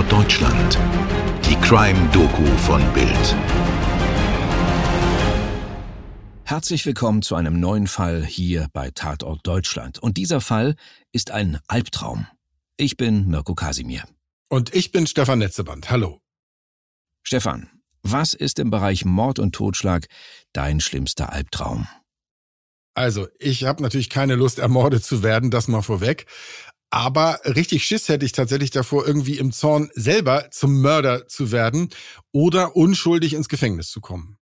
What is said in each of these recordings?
Tatort Deutschland. Die Crime-Doku von Bild. Herzlich willkommen zu einem neuen Fall hier bei Tatort Deutschland. Und dieser Fall ist ein Albtraum. Ich bin Mirko Kasimir. Und ich bin Stefan Netzeband. Hallo. Stefan, was ist im Bereich Mord und Totschlag dein schlimmster Albtraum? Also, ich habe natürlich keine Lust, ermordet zu werden, das mal vorweg. Aber richtig Schiss hätte ich tatsächlich davor, irgendwie im Zorn selber zum Mörder zu werden oder unschuldig ins Gefängnis zu kommen.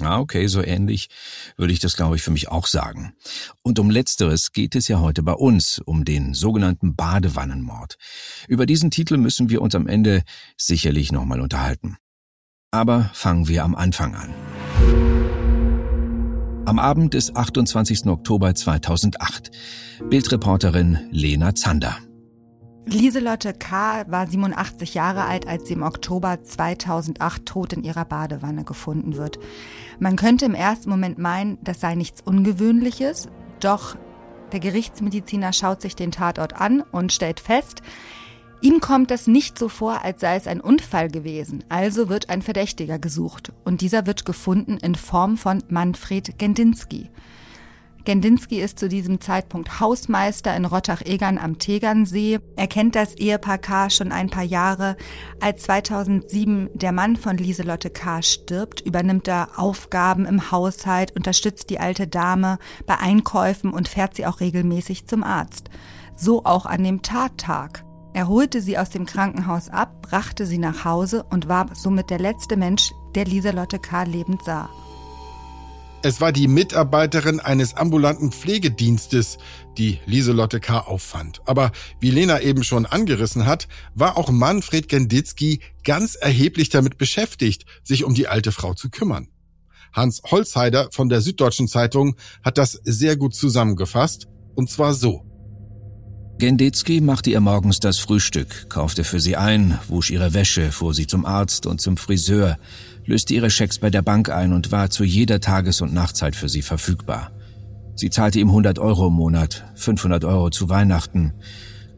Ah, okay, so ähnlich würde ich das, glaube ich, für mich auch sagen. Und um letzteres geht es ja heute bei uns, um den sogenannten Badewannenmord. Über diesen Titel müssen wir uns am Ende sicherlich nochmal unterhalten. Aber fangen wir am Anfang an. Am Abend des 28. Oktober 2008. Bildreporterin Lena Zander. Lieselotte K. war 87 Jahre alt, als sie im Oktober 2008 tot in ihrer Badewanne gefunden wird. Man könnte im ersten Moment meinen, das sei nichts Ungewöhnliches, doch der Gerichtsmediziner schaut sich den Tatort an und stellt fest, ihm kommt es nicht so vor, als sei es ein Unfall gewesen. Also wird ein Verdächtiger gesucht und dieser wird gefunden in Form von Manfred Gendinski. Gendinski ist zu diesem Zeitpunkt Hausmeister in Rottach-Egern am Tegernsee. Er kennt das Ehepaar K. schon ein paar Jahre. Als 2007 der Mann von Lieselotte K. stirbt, übernimmt er Aufgaben im Haushalt, unterstützt die alte Dame bei Einkäufen und fährt sie auch regelmäßig zum Arzt. So auch an dem Tattag. Er holte sie aus dem Krankenhaus ab, brachte sie nach Hause und war somit der letzte Mensch, der Lieselotte K. lebend sah. Es war die Mitarbeiterin eines ambulanten Pflegedienstes, die Lieselotte K. auffand. Aber wie Lena eben schon angerissen hat, war auch Manfred Genditzki ganz erheblich damit beschäftigt, sich um die alte Frau zu kümmern. Hans Holzheider von der Süddeutschen Zeitung hat das sehr gut zusammengefasst, und zwar so. Genditzki machte ihr morgens das Frühstück, kaufte für sie ein, wusch ihre Wäsche, fuhr sie zum Arzt und zum Friseur, löste ihre Schecks bei der Bank ein und war zu jeder Tages- und Nachtzeit für sie verfügbar. Sie zahlte ihm 100 Euro im Monat, 500 Euro zu Weihnachten,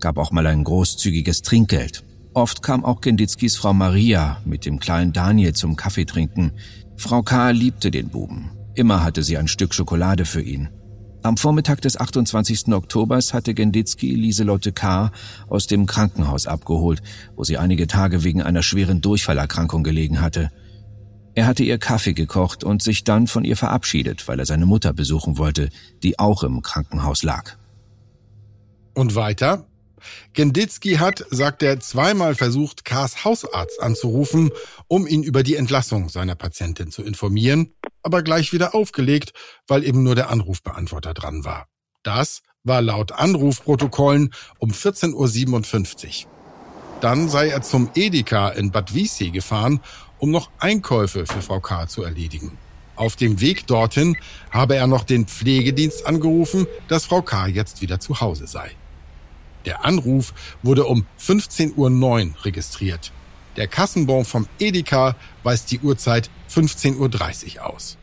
gab auch mal ein großzügiges Trinkgeld. Oft kam auch Genditzkis Frau Maria mit dem kleinen Daniel zum Kaffee trinken. Frau K. liebte den Buben. Immer hatte sie ein Stück Schokolade für ihn. Am Vormittag des 28. Oktobers hatte Genditzki Lieselotte K. aus dem Krankenhaus abgeholt, wo sie einige Tage wegen einer schweren Durchfallerkrankung gelegen hatte. Er hatte ihr Kaffee gekocht und sich dann von ihr verabschiedet, weil er seine Mutter besuchen wollte, die auch im Krankenhaus lag. Und weiter? Genditzki hat, sagt er, zweimal versucht, Kars Hausarzt anzurufen, um ihn über die Entlassung seiner Patientin zu informieren, aber gleich wieder aufgelegt, weil eben nur der Anrufbeantworter dran war. Das war laut Anrufprotokollen um 14.57 Uhr. Dann sei er zum Edeka in Bad Wiessee gefahren, um noch Einkäufe für Frau K. zu erledigen. Auf dem Weg dorthin habe er noch den Pflegedienst angerufen, dass Frau K. jetzt wieder zu Hause sei. Der Anruf wurde um 15.09 Uhr registriert. Der Kassenbon vom Edeka weist die Uhrzeit 15.30 Uhr aus.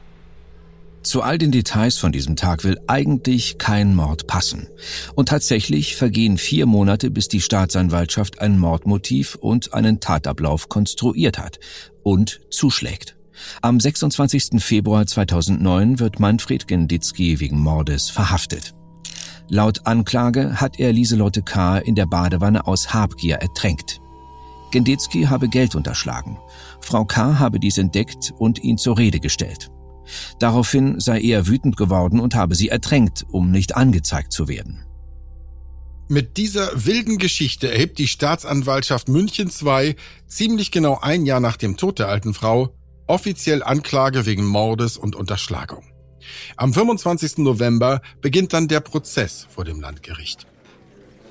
Zu all den Details von diesem Tag will eigentlich kein Mord passen. Und tatsächlich vergehen vier Monate, bis die Staatsanwaltschaft ein Mordmotiv und einen Tatablauf konstruiert hat und zuschlägt. Am 26. Februar 2009 wird Manfred Genditzki wegen Mordes verhaftet. Laut Anklage hat er Lieselotte K. in der Badewanne aus Habgier ertränkt. Genditzki habe Geld unterschlagen. Frau K. habe dies entdeckt und ihn zur Rede gestellt. Daraufhin sei er wütend geworden und habe sie ertränkt, um nicht angezeigt zu werden. Mit dieser wilden Geschichte erhebt die Staatsanwaltschaft München II ziemlich genau ein Jahr nach dem Tod der alten Frau offiziell Anklage wegen Mordes und Unterschlagung. Am 25. November beginnt dann der Prozess vor dem Landgericht.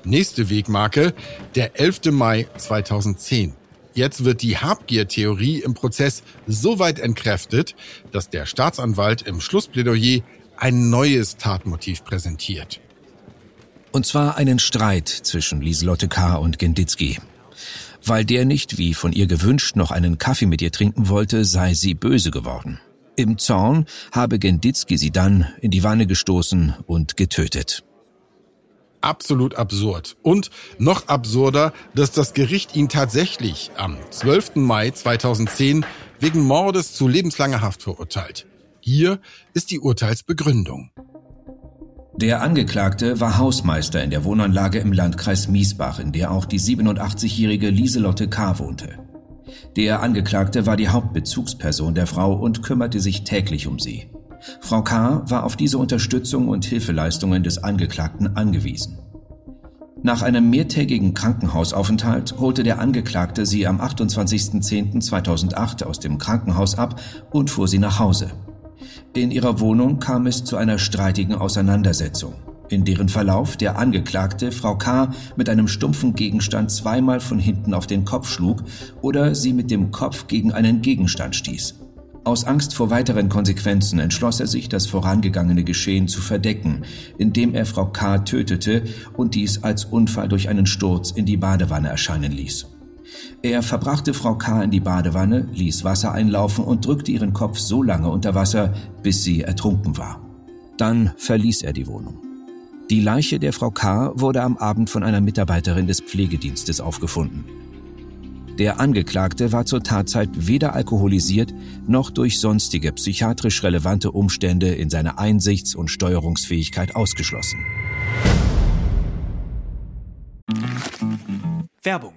Nächste Wegmarke, der 11. Mai 2010. Jetzt wird die Habgier-Theorie im Prozess so weit entkräftet, dass der Staatsanwalt im Schlussplädoyer ein neues Tatmotiv präsentiert. Und zwar einen Streit zwischen Lieselotte K. und Genditzki. Weil der nicht, wie von ihr gewünscht, noch einen Kaffee mit ihr trinken wollte, sei sie böse geworden. Im Zorn habe Genditzki sie dann in die Wanne gestoßen und getötet. absolut absurd. Und noch absurder, dass das Gericht ihn tatsächlich am 12. Mai 2010 wegen Mordes zu lebenslanger Haft verurteilt. Hier ist die Urteilsbegründung. Der Angeklagte war Hausmeister in der Wohnanlage im Landkreis Miesbach, in der auch die 87-jährige Lieselotte K. wohnte. Der Angeklagte war die Hauptbezugsperson der Frau und kümmerte sich täglich um sie. Frau K. war auf diese Unterstützung und Hilfeleistungen des Angeklagten angewiesen. Nach einem mehrtägigen Krankenhausaufenthalt holte der Angeklagte sie am 28.10.2008 aus dem Krankenhaus ab und fuhr sie nach Hause. In ihrer Wohnung kam es zu einer streitigen Auseinandersetzung, in deren Verlauf der Angeklagte Frau K. mit einem stumpfen Gegenstand zweimal von hinten auf den Kopf schlug oder sie mit dem Kopf gegen einen Gegenstand stieß. Aus Angst vor weiteren Konsequenzen entschloss er sich, das vorangegangene Geschehen zu verdecken, indem er Frau K. tötete und dies als Unfall durch einen Sturz in die Badewanne erscheinen ließ. Er verbrachte Frau K. in die Badewanne, ließ Wasser einlaufen und drückte ihren Kopf so lange unter Wasser, bis sie ertrunken war. Dann verließ er die Wohnung. Die Leiche der Frau K. wurde am Abend von einer Mitarbeiterin des Pflegedienstes aufgefunden. Der Angeklagte war zur Tatzeit weder alkoholisiert noch durch sonstige psychiatrisch relevante Umstände in seiner Einsichts- und Steuerungsfähigkeit ausgeschlossen. Werbung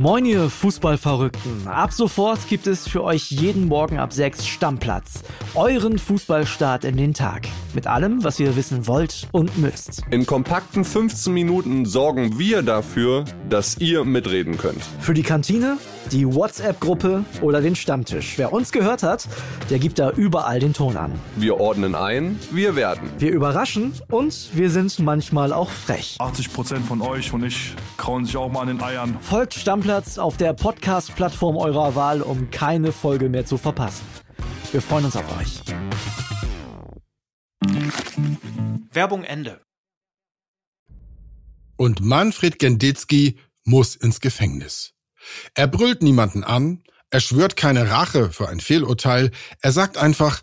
Moin ihr Fußballverrückten. Ab sofort gibt es für euch jeden Morgen ab 6 Stammplatz. Euren Fußballstart in den Tag. Mit allem, was ihr wissen wollt und müsst. In kompakten 15 Minuten sorgen wir dafür, dass ihr mitreden könnt. Für die Kantine, die WhatsApp-Gruppe oder den Stammtisch. Wer uns gehört hat, der gibt da überall den Ton an. Wir ordnen ein, wir werden. Wir überraschen und wir sind manchmal auch frech. 80% von euch und ich krauen sich auch mal an den Eiern. Folgt Stammplatz Stammplatz auf der Podcast-Plattform eurer Wahl, um keine Folge mehr zu verpassen. Wir freuen uns auf euch. Werbung Ende. Und Manfred Genditzki muss ins Gefängnis. Er brüllt niemanden an, er schwört keine Rache für ein Fehlurteil, er sagt einfach,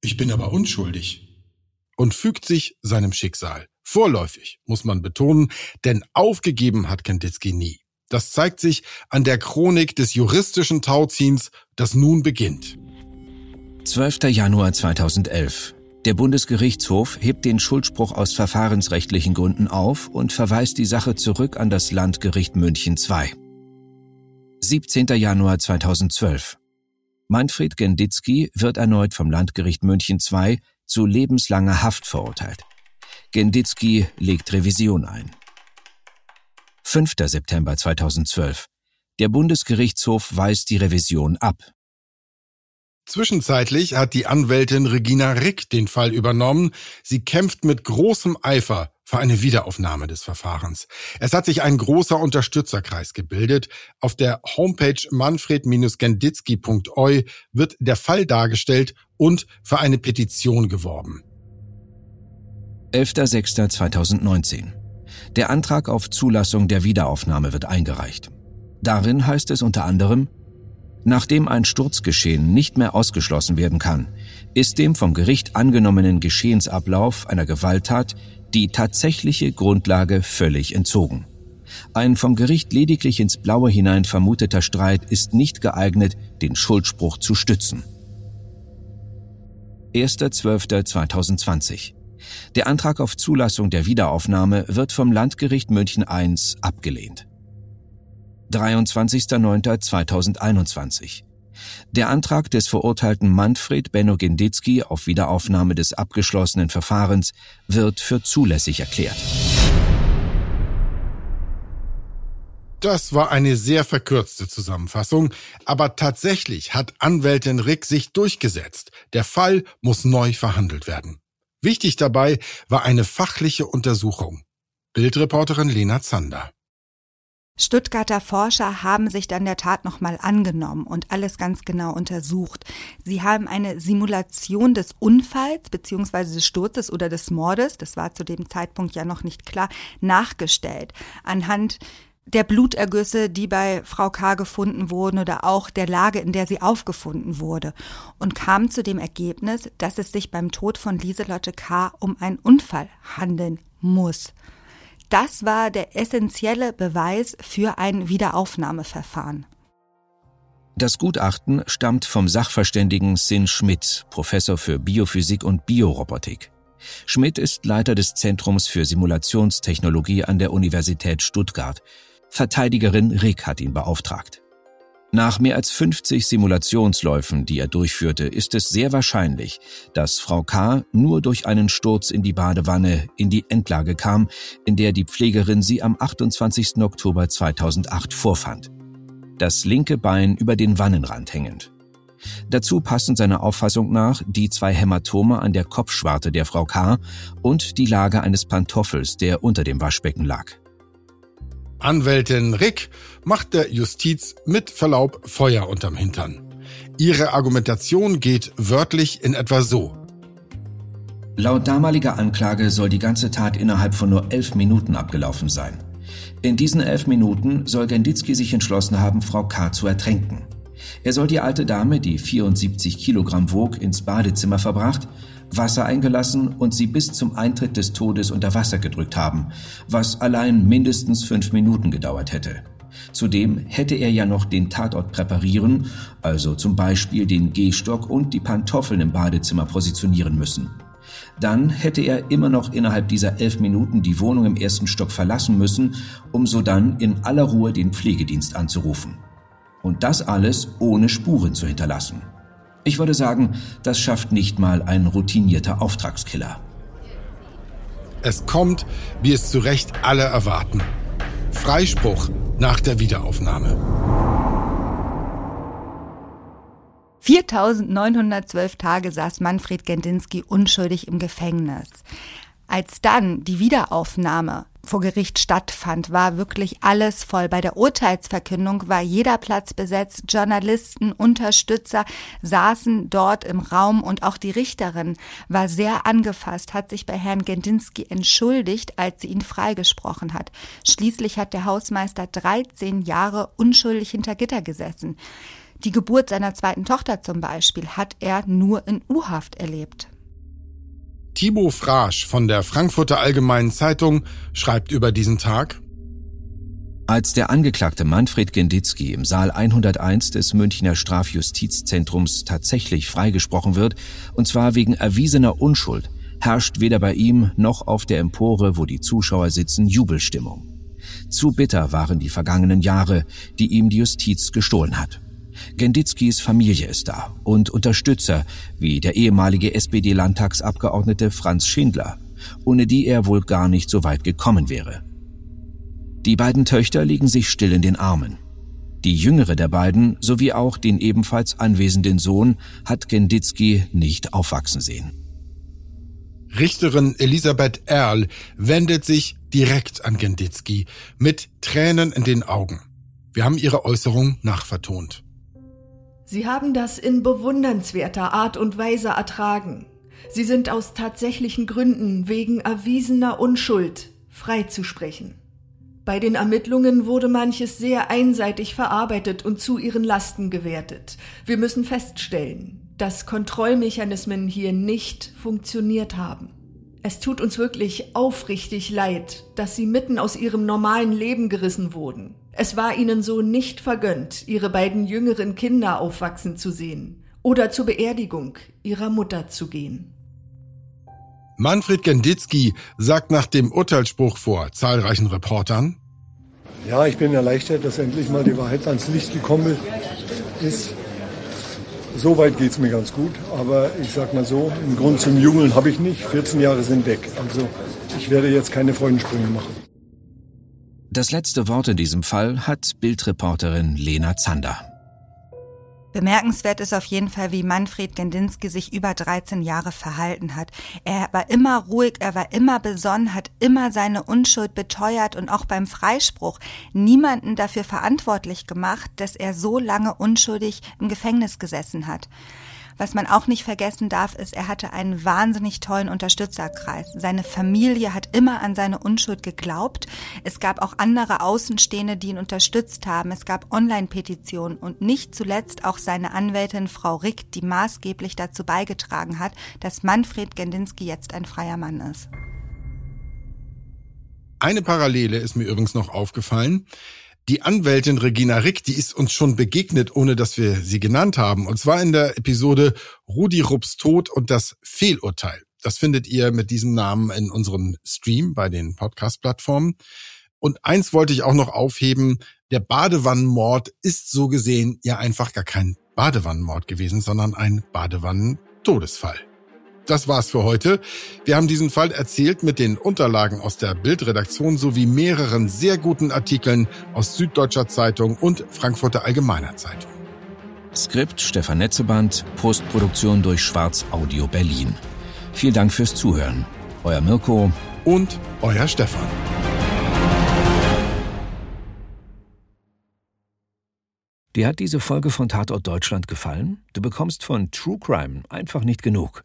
ich bin aber unschuldig und fügt sich seinem Schicksal. Vorläufig, muss man betonen, denn aufgegeben hat Kandinsky nie. Das zeigt sich an der Chronik des juristischen Tauziehens, das nun beginnt. 12. Januar 2011. Der Bundesgerichtshof hebt den Schuldspruch aus verfahrensrechtlichen Gründen auf und verweist die Sache zurück an das Landgericht München II. 17. Januar 2012. Manfred Genditzki wird erneut vom Landgericht München II zu lebenslanger Haft verurteilt. Genditzki legt Revision ein. 5. September 2012. Der Bundesgerichtshof weist die Revision ab. Zwischenzeitlich hat die Anwältin Regina Rick den Fall übernommen. Sie kämpft mit großem Eifer für eine Wiederaufnahme des Verfahrens. Es hat sich ein großer Unterstützerkreis gebildet. Auf der Homepage manfred-genditzki.eu wird der Fall dargestellt und für eine Petition geworben. 11.06.2019 der Antrag auf Zulassung der Wiederaufnahme wird eingereicht. Darin heißt es unter anderem, Nachdem ein Sturzgeschehen nicht mehr ausgeschlossen werden kann, ist dem vom Gericht angenommenen Geschehensablauf einer Gewalttat die tatsächliche Grundlage völlig entzogen. Ein vom Gericht lediglich ins Blaue hinein vermuteter Streit ist nicht geeignet, den Schuldspruch zu stützen. 1.12.2020 der Antrag auf Zulassung der Wiederaufnahme wird vom Landgericht München I abgelehnt. 23.09.2021 der Antrag des verurteilten Manfred Benno Genditzki auf Wiederaufnahme des abgeschlossenen Verfahrens wird für zulässig erklärt. Das war eine sehr verkürzte Zusammenfassung, aber tatsächlich hat Anwältin Rick sich durchgesetzt. Der Fall muss neu verhandelt werden. Wichtig dabei war eine fachliche Untersuchung. Bildreporterin Lena Zander. Stuttgarter Forscher haben sich dann der Tat nochmal angenommen und alles ganz genau untersucht. Sie haben eine Simulation des Unfalls bzw. des Sturzes oder des Mordes, das war zu dem Zeitpunkt ja noch nicht klar, nachgestellt. Anhand der Blutergüsse, die bei Frau K. gefunden wurden oder auch der Lage, in der sie aufgefunden wurde und kam zu dem Ergebnis, dass es sich beim Tod von Lieselotte K. um einen Unfall handeln muss. Das war der essentielle Beweis für ein Wiederaufnahmeverfahren. Das Gutachten stammt vom Sachverständigen Sin Schmidt, Professor für Biophysik und Biorobotik. Schmidt ist Leiter des Zentrums für Simulationstechnologie an der Universität Stuttgart. Verteidigerin Rick hat ihn beauftragt. Nach mehr als 50 Simulationsläufen, die er durchführte, ist es sehr wahrscheinlich, dass Frau K. nur durch einen Sturz in die Badewanne in die Endlage kam, in der die Pflegerin sie am 28. Oktober 2008 vorfand. Das linke Bein über den Wannenrand hängend. Dazu passen seiner Auffassung nach die zwei Hämatome an der Kopfschwarte der Frau K. und die Lage eines Pantoffels, der unter dem Waschbecken lag. Anwältin Rick macht der Justiz mit Verlaub Feuer unterm Hintern. Ihre Argumentation geht wörtlich in etwa so. Laut damaliger Anklage soll die ganze Tat innerhalb von nur elf Minuten abgelaufen sein. In diesen elf Minuten soll Genditzki sich entschlossen haben, Frau K. zu ertränken. Er soll die alte Dame, die 74 Kilogramm wog, ins Badezimmer verbracht Wasser eingelassen und sie bis zum Eintritt des Todes unter Wasser gedrückt haben, was allein mindestens fünf Minuten gedauert hätte. Zudem hätte er ja noch den Tatort präparieren, also zum Beispiel den Gehstock und die Pantoffeln im Badezimmer positionieren müssen. Dann hätte er immer noch innerhalb dieser elf Minuten die Wohnung im ersten Stock verlassen müssen, um so dann in aller Ruhe den Pflegedienst anzurufen. Und das alles ohne Spuren zu hinterlassen. Ich würde sagen, das schafft nicht mal ein routinierter Auftragskiller. Es kommt, wie es zu Recht alle erwarten. Freispruch nach der Wiederaufnahme. 4912 Tage saß Manfred Gendinsky unschuldig im Gefängnis. Als dann die Wiederaufnahme vor Gericht stattfand, war wirklich alles voll. Bei der Urteilsverkündung war jeder Platz besetzt. Journalisten, Unterstützer saßen dort im Raum und auch die Richterin war sehr angefasst, hat sich bei Herrn Gendinsky entschuldigt, als sie ihn freigesprochen hat. Schließlich hat der Hausmeister 13 Jahre unschuldig hinter Gitter gesessen. Die Geburt seiner zweiten Tochter zum Beispiel hat er nur in U-Haft erlebt. Thibaut Frasch von der Frankfurter Allgemeinen Zeitung schreibt über diesen Tag. Als der Angeklagte Manfred Genditzki im Saal 101 des Münchner Strafjustizzentrums tatsächlich freigesprochen wird, und zwar wegen erwiesener Unschuld, herrscht weder bei ihm noch auf der Empore, wo die Zuschauer sitzen, Jubelstimmung. Zu bitter waren die vergangenen Jahre, die ihm die Justiz gestohlen hat. Genditzkis Familie ist da und Unterstützer, wie der ehemalige SPD-Landtagsabgeordnete Franz Schindler, ohne die er wohl gar nicht so weit gekommen wäre. Die beiden Töchter liegen sich still in den Armen. Die jüngere der beiden sowie auch den ebenfalls anwesenden Sohn hat Genditzki nicht aufwachsen sehen. Richterin Elisabeth Erl wendet sich direkt an Genditzki mit Tränen in den Augen. Wir haben ihre Äußerung nachvertont. Sie haben das in bewundernswerter Art und Weise ertragen. Sie sind aus tatsächlichen Gründen wegen erwiesener Unschuld freizusprechen. Bei den Ermittlungen wurde manches sehr einseitig verarbeitet und zu ihren Lasten gewertet. Wir müssen feststellen, dass Kontrollmechanismen hier nicht funktioniert haben. Es tut uns wirklich aufrichtig leid, dass Sie mitten aus Ihrem normalen Leben gerissen wurden. Es war ihnen so nicht vergönnt, ihre beiden jüngeren Kinder aufwachsen zu sehen oder zur Beerdigung ihrer Mutter zu gehen. Manfred Genditzki sagt nach dem Urteilsspruch vor zahlreichen Reportern, ja, ich bin erleichtert, dass endlich mal die Wahrheit ans Licht gekommen ist. Soweit geht es mir ganz gut, aber ich sag mal so, einen Grund zum Jubeln habe ich nicht. 14 Jahre sind weg. Also ich werde jetzt keine Freudensprünge machen. Das letzte Wort in diesem Fall hat Bildreporterin Lena Zander. Bemerkenswert ist auf jeden Fall, wie Manfred Gendinsky sich über 13 Jahre verhalten hat. Er war immer ruhig, er war immer besonnen, hat immer seine Unschuld beteuert und auch beim Freispruch niemanden dafür verantwortlich gemacht, dass er so lange unschuldig im Gefängnis gesessen hat. Was man auch nicht vergessen darf, ist, er hatte einen wahnsinnig tollen Unterstützerkreis. Seine Familie hat immer an seine Unschuld geglaubt. Es gab auch andere Außenstehende, die ihn unterstützt haben. Es gab Online-Petitionen und nicht zuletzt auch seine Anwältin Frau Rick, die maßgeblich dazu beigetragen hat, dass Manfred Gendinsky jetzt ein freier Mann ist. Eine Parallele ist mir übrigens noch aufgefallen. Die Anwältin Regina Rick, die ist uns schon begegnet, ohne dass wir sie genannt haben. Und zwar in der Episode Rudi Rupps Tod und das Fehlurteil. Das findet ihr mit diesem Namen in unserem Stream bei den Podcast-Plattformen. Und eins wollte ich auch noch aufheben. Der Badewannenmord ist so gesehen ja einfach gar kein Badewannenmord gewesen, sondern ein Badewannentodesfall. Das war's für heute. Wir haben diesen Fall erzählt mit den Unterlagen aus der Bildredaktion sowie mehreren sehr guten Artikeln aus Süddeutscher Zeitung und Frankfurter Allgemeiner Zeitung. Skript Stefan Netzeband, Postproduktion durch Schwarz Audio Berlin. Vielen Dank fürs Zuhören. Euer Mirko und euer Stefan. Dir hat diese Folge von Tatort Deutschland gefallen? Du bekommst von True Crime einfach nicht genug.